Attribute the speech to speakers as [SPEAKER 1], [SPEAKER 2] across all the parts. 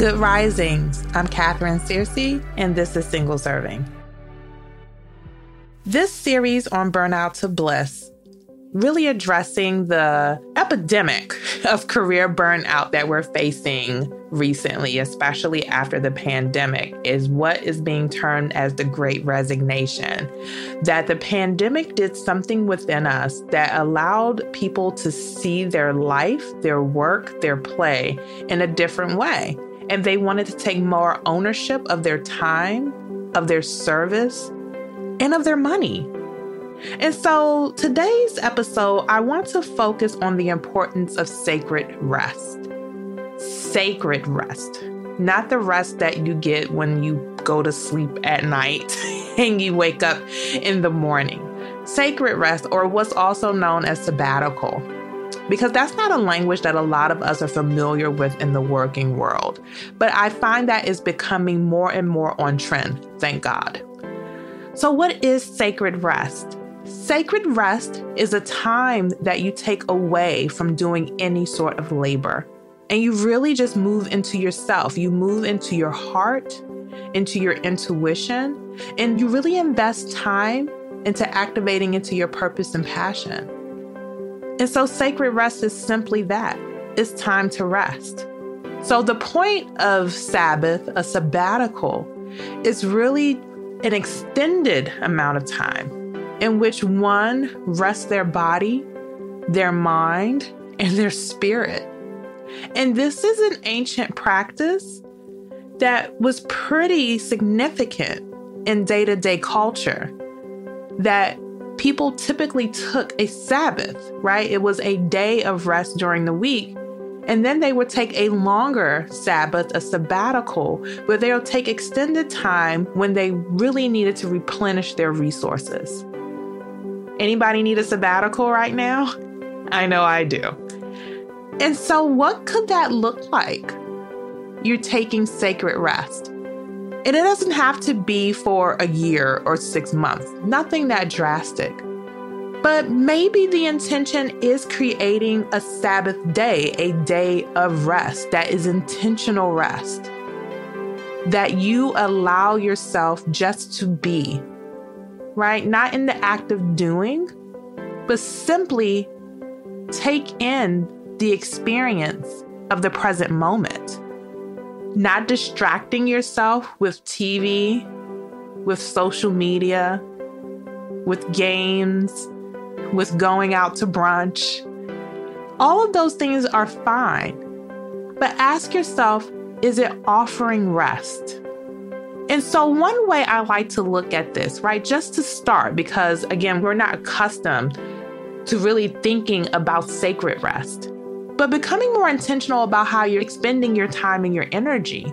[SPEAKER 1] Good risings. I'm Katherine Searcy, and this is Single Serving. This series on burnout to bliss really addressing the epidemic of career burnout that we're facing recently, especially after the pandemic, is what is being termed as the great resignation. That the pandemic did something within us that allowed people to see their life, their work, their play in a different way and they wanted to take more ownership of their time, of their service, and of their money. And so today's episode, I want to focus on the importance of sacred rest. Sacred rest, not the rest that you get when you go to sleep at night and you wake up in the morning. Sacred rest, or what's also known as sabbatical because that's not a language that a lot of us are familiar with in the working world. But I find that is becoming more and more on trend, thank God. So, what is sacred rest? Sacred rest is a time that you take away from doing any sort of labor. And you really just move into yourself. You move into your heart, into your intuition, and you really invest time into activating into your purpose and passion. And so sacred rest is simply that it's time to rest. So the point of Sabbath, a sabbatical, is really an extended amount of time in which one rests their body, their mind, and their spirit. And this is an ancient practice that was pretty significant in day to day culture that people typically took a Sabbath, right? It was a day of rest during the week. And then they would take a longer Sabbath, a sabbatical, where they'll take extended time when they really needed to replenish their resources. Anybody need a sabbatical right now? I know I do. And so, what could that look like? You're taking sacred rest. And it doesn't have to be for a year or six months, nothing that drastic. But maybe the intention is creating a Sabbath day, a day of rest that is intentional rest. That you allow yourself just to be, right? Not in the act of doing, but simply take in the experience of the present moment not distracting yourself with TV, with social media, with games, with going out to brunch. All of those things are fine. But ask yourself is it offering rest? And so, one way I like to look at this, right, just to start, because again, we're not accustomed to really thinking about sacred rest but becoming more intentional about how you're expending your time and your energy.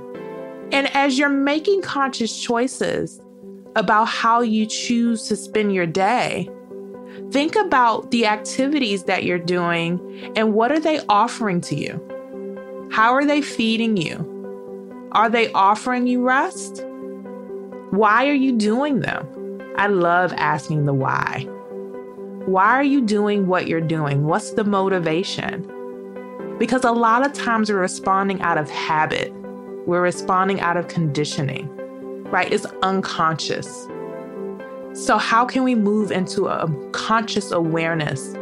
[SPEAKER 1] And as you're making conscious choices about how you choose to spend your day, think about the activities that you're doing and what are they offering to you? How are they feeding you? Are they offering you rest? Why are you doing them? I love asking the why. Why are you doing what you're doing? What's the motivation? Because a lot of times we're responding out of habit, we're responding out of conditioning, right? It's unconscious. So, how can we move into a conscious awareness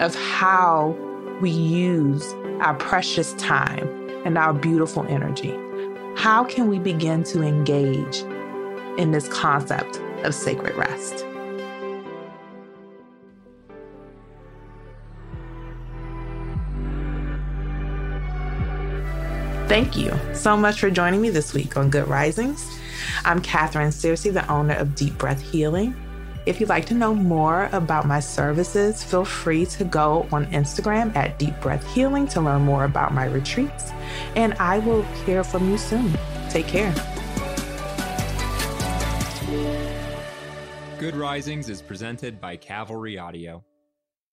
[SPEAKER 1] of how we use our precious time and our beautiful energy? How can we begin to engage in this concept of sacred rest? Thank you so much for joining me this week on Good Risings. I'm Katherine Searcy, the owner of Deep Breath Healing. If you'd like to know more about my services, feel free to go on Instagram at Deep Breath Healing to learn more about my retreats. And I will hear from you soon. Take care.
[SPEAKER 2] Good Risings is presented by Cavalry Audio.